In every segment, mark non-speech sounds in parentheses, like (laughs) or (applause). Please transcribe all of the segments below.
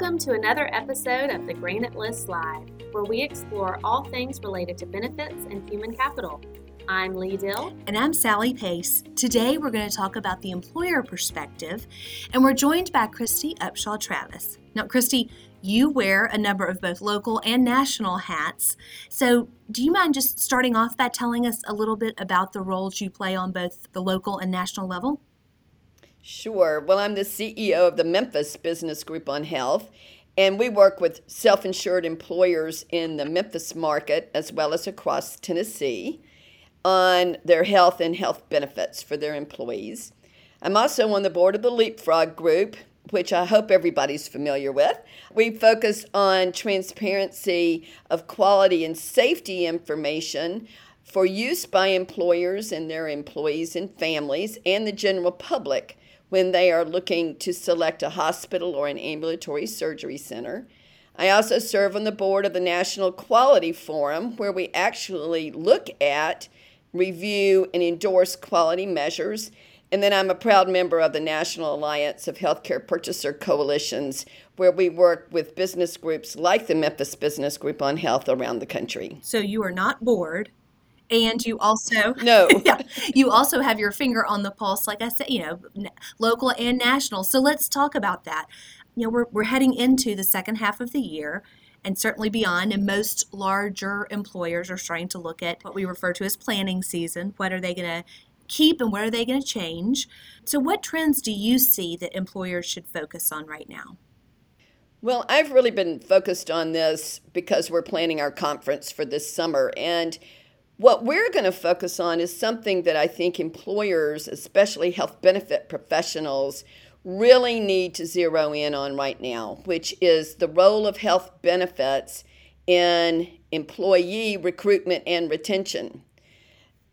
Welcome to another episode of the Granite List Live, where we explore all things related to benefits and human capital. I'm Leigh Dill. And I'm Sally Pace. Today we're going to talk about the employer perspective, and we're joined by Cristie Upshaw Travis. Now, Cristie, you wear a number of both local and national hats. So, do you mind just starting off by telling us a little bit about the roles you play on both the local and national level? Sure. Well, I'm the CEO of the Memphis Business Group on Health, and we work with self insured employers in the Memphis market as well as across Tennessee on their health and health benefits for their employees. I'm also on the board of the Leapfrog Group, which I hope everybody's familiar with. We focus on transparency of quality and safety information for use by employers and their employees and families and the general public when they are looking to select a hospital or an ambulatory surgery center. I also serve on the board of the National Quality Forum, where we actually look at, review, and endorse quality measures. And then I'm a proud member of the National Alliance of Healthcare Purchaser Coalitions, where we work with business groups like the Memphis Business Group on Health around the country. So you are not bored and you also (laughs) no. (laughs) Yeah. You also have your finger on the pulse like i said you know local and national. So let's talk about that. You know we're, we're heading into the second half of the year and certainly beyond and most larger employers are starting to look at what we refer to as planning season. What are they going to keep and what are they going to change? So what trends do you see that employers should focus on right now? Well, I've really been focused on this because we're planning our conference for this summer. And what we're going to focus on is something that I think employers, especially health benefit professionals, really need to zero in on right now, which is the role of health benefits in employee recruitment and retention.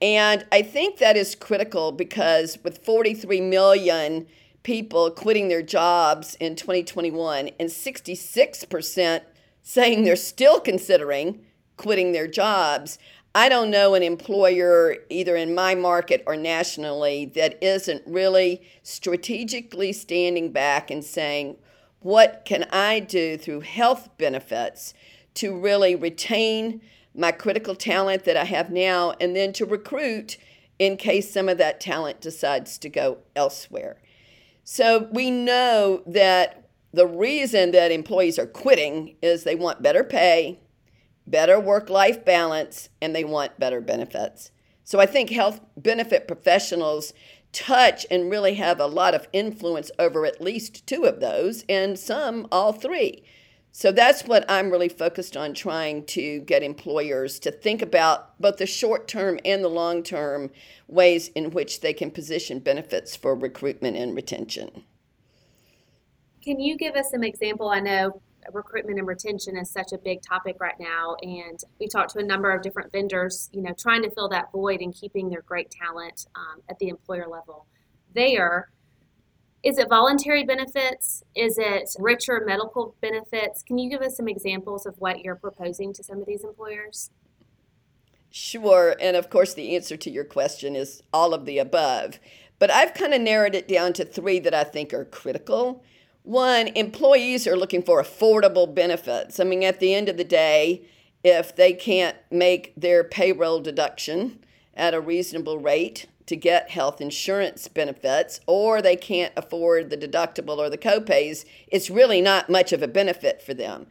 And I think that is critical because with 43 million people quitting their jobs in 2021 and 66% saying they're still considering quitting their jobs, I don't know an employer, either in my market or nationally, that isn't really strategically standing back and saying, what can I do through health benefits to really retain my critical talent that I have now and then to recruit in case some of that talent decides to go elsewhere? So we know that the reason that employees are quitting is they want better pay, better work life balance, and they want better benefits. So I think health benefit professionals touch and really have a lot of influence over at least two of those, and some all three. So that's what I'm really focused on trying to get employers to think about both the short term and the long term ways in which they can position benefits for recruitment and retention. Can you give us some example? I know recruitment and retention is such a big topic right now. And we talked to a number of different vendors you know trying to fill that void and keeping their great talent um, at the employer level. There is it voluntary benefits? Is it richer medical benefits? Can you give us some examples of what you're proposing to some of these employers? Sure and of course the answer to your question is all of the above. But i've kind of narrowed it down to three that i think are critical one, employees are looking for affordable benefits. I mean, at the end of the day, if they can't make their payroll deduction at a reasonable rate to get health insurance benefits, or they can't afford the deductible or the copays, it's really not much of a benefit for them.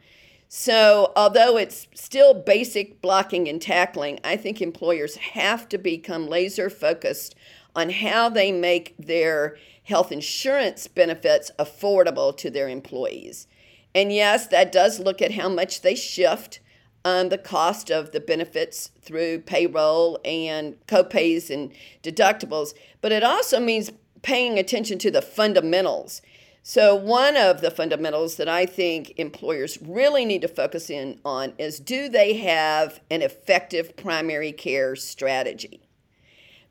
So, although it's still basic blocking and tackling, I think employers have to become laser focused on how they make their health insurance benefits affordable to their employees. And yes, that does look at how much they shift um, the cost of the benefits through payroll and copays and deductibles, but it also means paying attention to the fundamentals. So, one of the fundamentals that I think employers really need to focus in on is do they have an effective primary care strategy?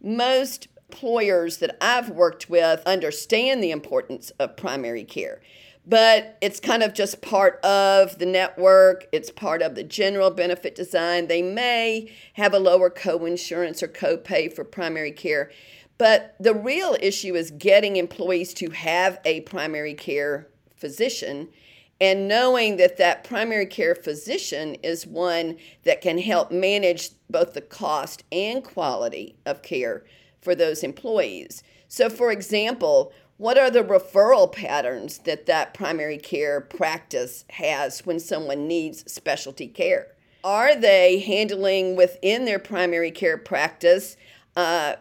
Most employers that I've worked with understand the importance of primary care. But it's kind of just part of the network. It's part of the general benefit design. They may have a lower co-insurance or co-pay for primary care. But the real issue is getting employees to have a primary care physician and knowing that that primary care physician is one that can help manage both the cost and quality of care for those employees. So, for example, what are the referral patterns that that primary care practice has when someone needs specialty care? Are they handling within their primary care practice uh,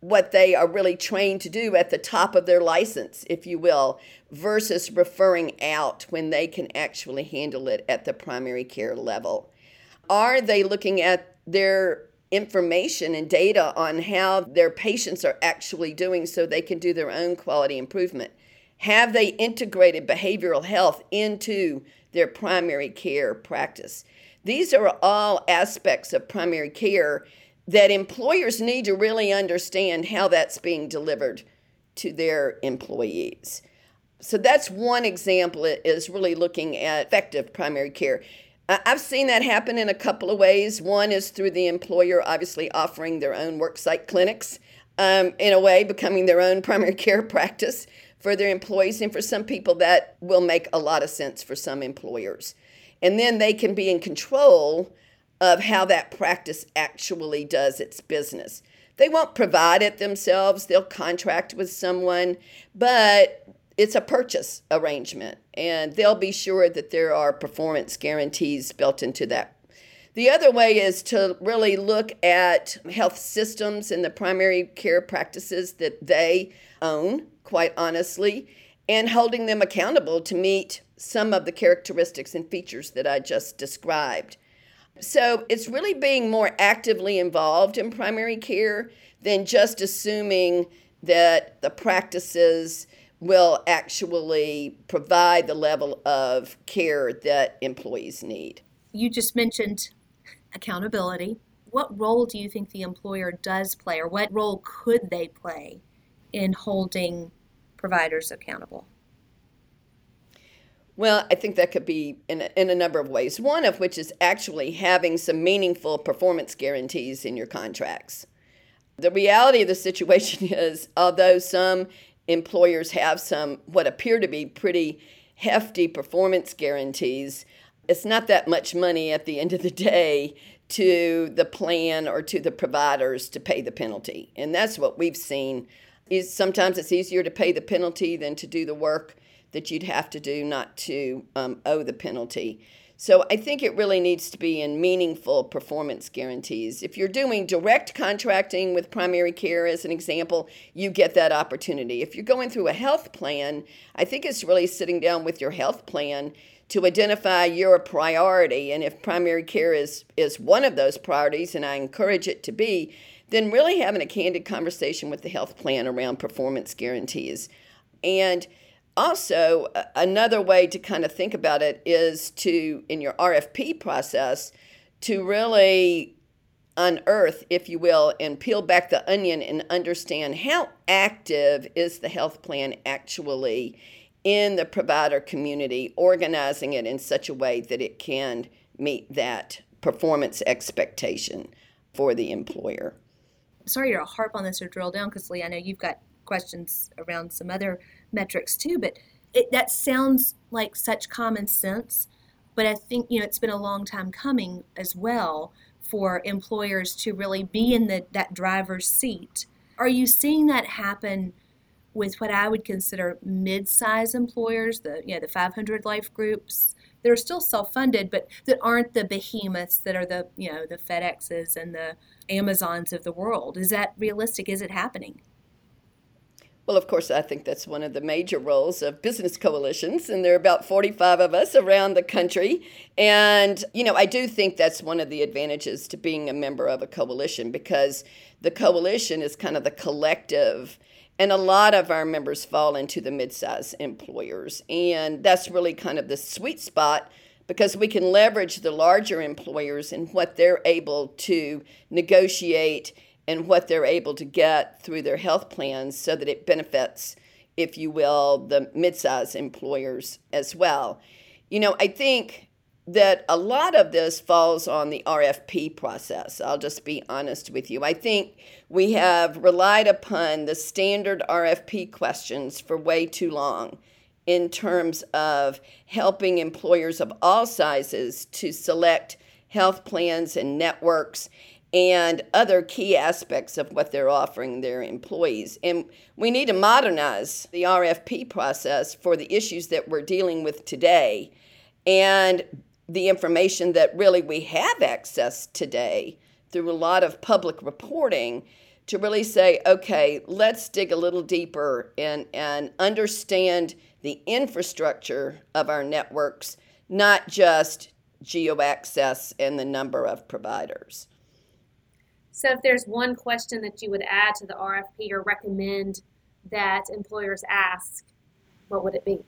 what they are really trained to do at the top of their license, if you will, versus referring out when they can actually handle it at the primary care level? Are they looking at their information and data on how their patients are actually doing so they can do their own quality improvement? Have they integrated behavioral health into their primary care practice? These are all aspects of primary care that employers need to really understand how that's being delivered to their employees. So that's one example is really looking at effective primary care. I've seen that happen in a couple of ways. One is through the employer obviously offering their own worksite clinics, um, in a way, becoming their own (laughs) primary care practice for their employees. And for some people, that will make a lot of sense for some employers. And then they can be in control of how that practice actually does its business. They won't provide it themselves, they'll contract with someone, but it's a purchase arrangement, and they'll be sure that there are performance guarantees built into that. The other way is to really look at health systems and the primary care practices that they own, quite honestly, and holding them accountable to meet some of the characteristics and features that I just described. So it's really being more actively involved in primary care than just assuming that the practices will actually provide the level of care that employees need. You just mentioned accountability. What role do you think the employer does play, or what role could they play in holding providers accountable? Well, I think that could be in a, in a number of ways. One of which is actually having some meaningful performance guarantees in your contracts. The reality of the situation (laughs) is, although some employers have some what appear to be pretty hefty performance guarantees, it's not that much money at the end of the (laughs) day to the plan or to the providers to pay the penalty. And that's what we've seen is sometimes it's easier to pay the penalty than to do the work that you'd have to do not to um, owe the penalty. So I think it really needs to be in meaningful performance guarantees. If you're doing direct contracting with primary care, as an example, you get that opportunity. If you're going through a health plan, I think it's really sitting down with your health plan to identify your priority. And if primary care is, is one of those priorities, and I encourage it to be, then really having a candid conversation with the health plan around performance guarantees. And also, another way to kind of think about it is to, in your RFP process, to really unearth, if you will, and peel back the onion and understand how active is the health plan actually in the provider community, organizing it in such a way that it can meet that performance expectation for the employer. Sorry to harp on this or drill down because Leigh, I know you've got questions around some other metrics too, but it, that sounds like such common sense. But I think you know it's been a long time coming as well for employers to really be in the, that driver's seat. Are you seeing that happen with what I would consider mid-size employers, the you know the 500 life groups? that are still self-funded, but that aren't the behemoths that are the you know the FedExes and the Amazons of the world. Is that realistic? Is it happening? Well, of course, I think that's one of the major roles of business coalitions, and there are about 45 of us around the country. And, you know, I do think that's one of the advantages to being a member of a coalition because the coalition is kind of the collective, and a lot of our members fall into the midsize employers. And that's really kind of the sweet spot because we can leverage the larger employers and what they're able to negotiate and what they're able to get through their health plans so that it benefits, if you will, the midsize employers as well. You know, I think that a lot of this falls on the RFP process. I'll just be honest with you. I think we have relied upon the standard RFP questions for way too long. in terms of helping employers of all sizes to select health plans and networks and other key aspects of what they're offering their employees. And we need to modernize the RFP process for the issues that we're dealing with today and the information that really we have access today through a lot of public reporting to really say, okay, let's dig a little deeper and, and understand the infrastructure of our networks, not just geo access and the number of providers. So, if there's one question that you would add to the RFP or recommend that employers ask, what would it be?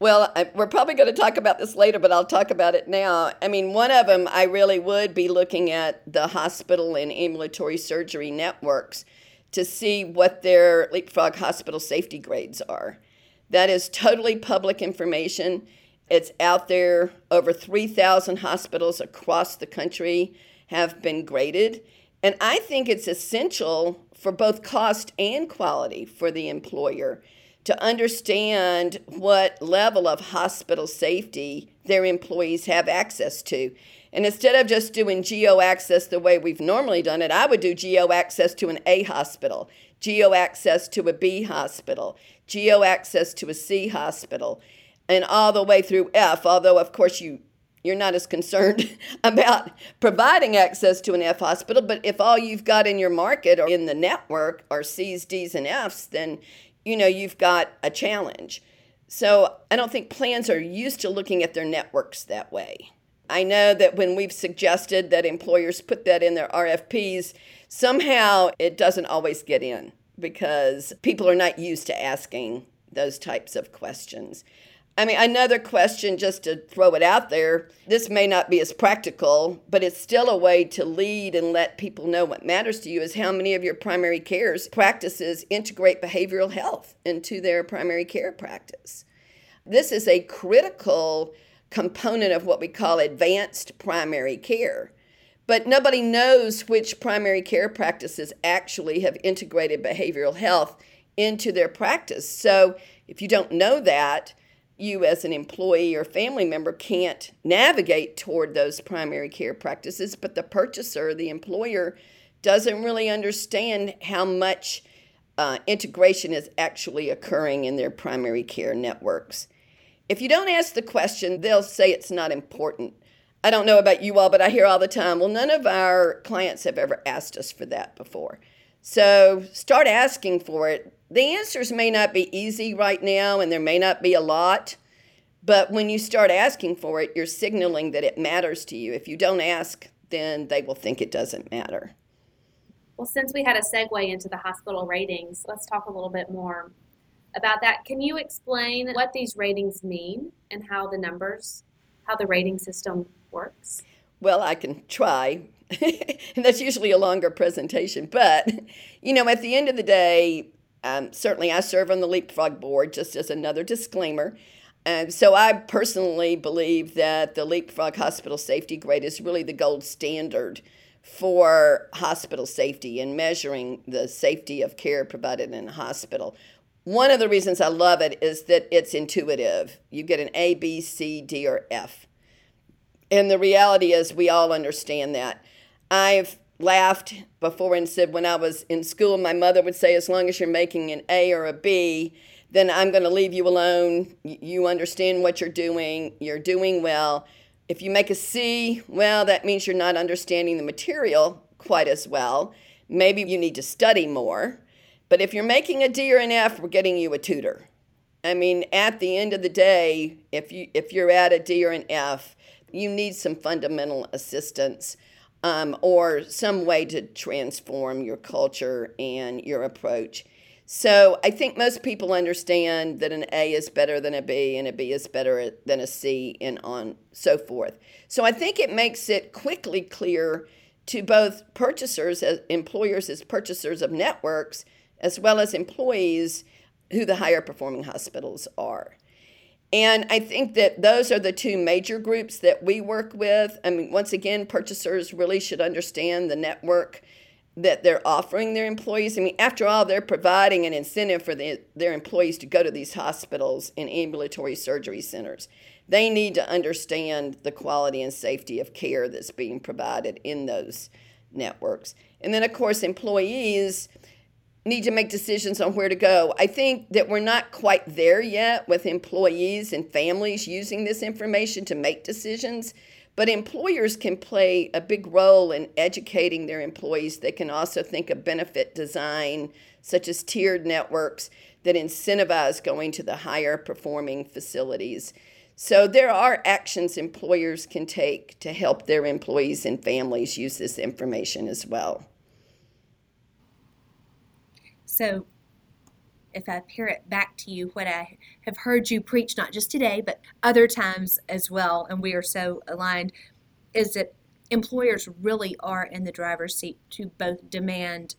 Well, I, we're probably going to talk about this later, but I'll talk about it now. I mean, one of them, I really would be looking at the hospital and ambulatory surgery networks to see what their leapfrog hospital safety grades are. That is totally public information. It's out there. Over 3,000 hospitals across the country have been graded. And I think it's essential for both cost and quality for the employer to understand what level of hospital safety their employees have access to. And instead of just doing geo access the way we've normally done it, I would do geo access to an A hospital, geo access to a B hospital, geo access to a C hospital, and all the way through F, although, of course, you you're not as concerned (laughs) about providing access to an F hospital, but if all you've got in your market or in the network are C's, D's, and F's, then you know you've got a challenge. So I don't think plans are used to looking at their networks that way. I know that when we've suggested that employers put that in their RFPs, somehow it doesn't always get in because people are not used to asking those types of questions. I mean, another question, just to throw it out there this may not be as practical, but it's still a way to lead and let people know what matters to you is how many of your primary cares practices integrate behavioral health into their primary care practice. This is a critical component of what we call advanced primary care. But nobody knows which primary care practices actually have integrated behavioral health into their practice. So if you don't know that, you as an employee or family member can't navigate toward those primary care practices, but the purchaser, the employer, doesn't really understand how much uh, integration is actually occurring in their primary care networks. If you don't ask the question, they'll say it's not important. I don't know about you all, but I hear all the time, well, none of our clients have ever asked us for that before. So start asking for it. The answers may not be easy right now, and there may not be a lot, but when you start asking for it, you're signaling that it matters to you. If you don't ask, then they will think it doesn't matter. Well, since we had a segue into the hospital ratings, let's talk a little bit more about that. Can you explain what these ratings mean and how the numbers, how the rating system works? Well, I can try. And (laughs) that's usually a longer presentation. But, you know, at the end of the day, um, certainly I serve on the Leapfrog board, just as another disclaimer. And so I personally believe that the Leapfrog Hospital Safety Grade is really the gold standard for hospital safety and measuring the safety of care provided in a hospital. One of the reasons I love it is that it's intuitive. You get an A, B, C, D, or F. And the reality is, we all understand that. I've laughed before and said when I was in school, my mother would say, as long as you're making an A or a B, then I'm going to leave you alone. You understand what you're doing, you're doing well. If you make a C, well, that means you're not understanding the material quite as well. Maybe you need to study more. But if you're making a D or an F, we're getting you a tutor. I mean, at the end of the day, if you if you're at a D or an F, you need some fundamental assistance um, or some way to transform your culture and your approach. So I think most people understand that an A is better than a B and a B is better than a C and on so forth. So I think it makes it quickly clear to both purchasers as employers as purchasers of networks as well as employees who the higher performing hospitals are. And I think that those are the two major groups that we work with. I mean, once again, purchasers really should understand the network that they're offering their employees. I mean, after all, they're providing an incentive for the, their employees to go to these hospitals and ambulatory surgery centers. They need to understand the quality and safety of care that's being provided in those networks. And then, of course, employees need to make decisions on where to go. I think that we're not quite there yet with employees and families using this information to make decisions, but employers can play a big role in educating their employees. They can also think of benefit design, such as tiered networks that incentivize going to the higher performing facilities. So there are actions employers can take to help their employees and families use this information as well. So, if I parrot back to you what I have heard you preach, not just today, but other times as well, and we are so aligned, is that employers really are in the driver's seat to both demand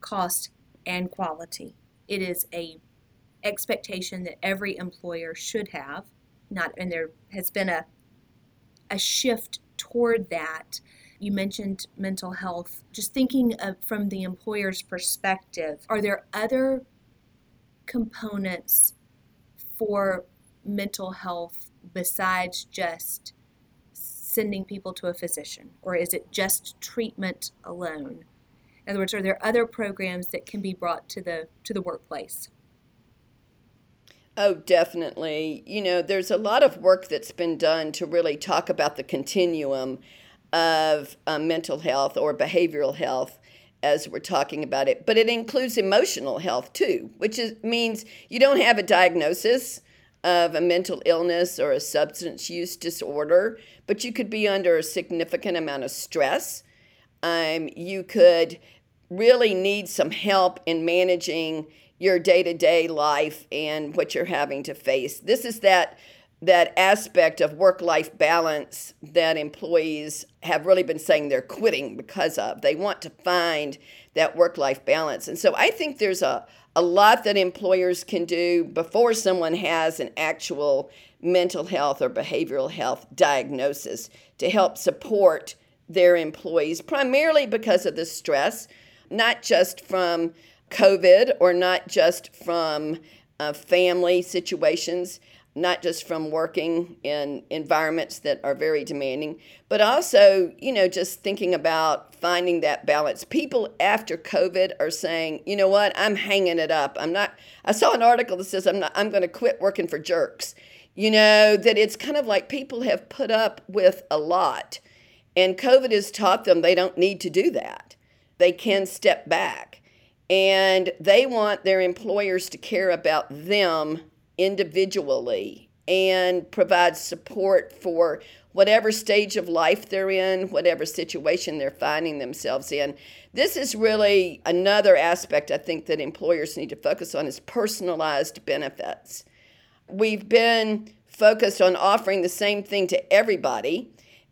cost and quality. It is a expectation that every employer should have. Not and there has been a a shift toward that you mentioned mental health. Just thinking of, from the employer's perspective, are there other components for mental health besides just sending people to a physician, or is it just treatment alone? In other words, are there other programs that can be brought to the to the workplace? Oh, definitely. You know, there's a lot of work that's been done to really talk about the continuum of um, mental health or behavioral health as we're talking about it, but it includes emotional health too, which is, means you don't have a diagnosis of a mental illness or a substance use disorder, but you could be under a significant amount of stress. Um, you could really need some help in managing your day to day life and what you're having to face. This is that that aspect of work life balance that employees have really been saying they're quitting because of. They want to find that work life balance. And so I think there's a, a lot that employers can do before someone has an actual mental health or behavioral health diagnosis to help support their employees, primarily because of the stress, not just from COVID or not just from uh, family situations not just from working in environments that are very demanding, but also, you know, just thinking about finding that balance. People after COVID are saying, you know what, I'm hanging it up. I'm not, I saw an article that says I'm not, I'm going to quit working for jerks. You know, that it's kind of like people have put up with a lot. And COVID has taught them they don't need to do that. They can step back. And they want their employers to care about them individually and provide support for whatever stage of life they're in, whatever situation they're finding themselves in. This is really another aspect I think that employers need to focus on is personalized benefits. We've been focused on offering the same thing to everybody,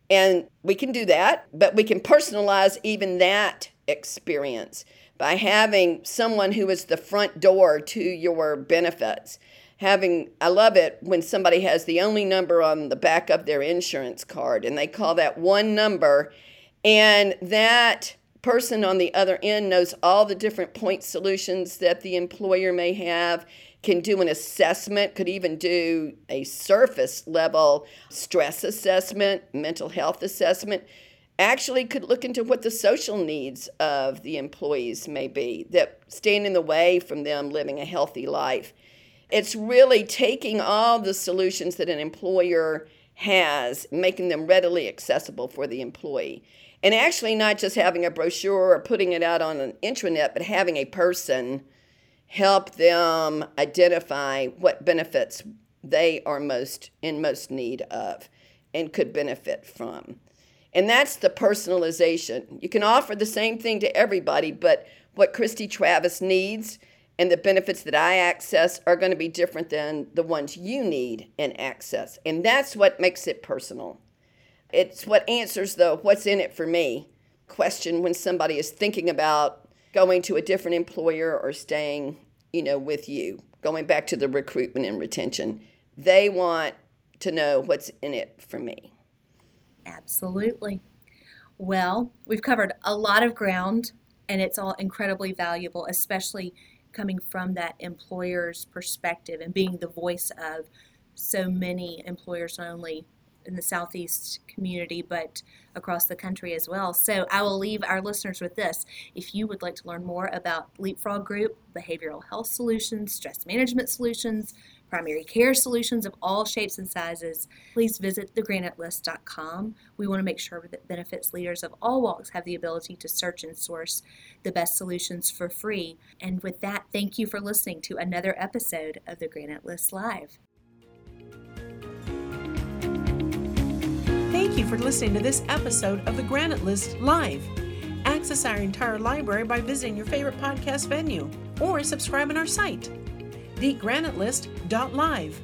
and we can do that, but we can personalize even that experience by having someone who is the front door to your benefits having I love it when somebody has the only number on the back of their insurance card and they call that one number and that person on the other end knows all the different point solutions that the employer may have can do an assessment could even do a surface level stress assessment mental health assessment actually could look into what the social needs of the employees may be that stand in the way from them living a healthy life it's really taking all the solutions that an employer has, making them readily accessible for the employee. And actually, not just having a brochure or putting it out on an intranet, but having a person help them identify what benefits they are most in most need of and could benefit from. And that's the personalization. You can offer the same thing to everybody, but what Cristie Travis needs and the benefits that I access are going to be different than the ones you need and access. And that's what makes it personal. It's what answers the what's in it for me question when somebody is thinking about going to a different employer or staying, you know, with you. Going back to the recruitment and retention. They want to know what's in it for me. Absolutely. Well, we've covered a lot of ground and it's all incredibly valuable, especially coming from that employer's perspective and being the voice of so many employers, not only in the Southeast community, but across the country as well. So I will leave our listeners with this. If you would like to learn more about Leapfrog Group, behavioral health solutions, stress management solutions, primary care solutions of all shapes and sizes, please visit thegranitelist.com. We want to make sure that benefits leaders of all walks have the ability to search and source the best solutions for free. And with that, thank you for listening to another episode of the Granite List Live. Thank you for listening to this episode of the Granite List Live. Access our entire library by visiting your favorite podcast venue or subscribe on our site, thegranitelist.live.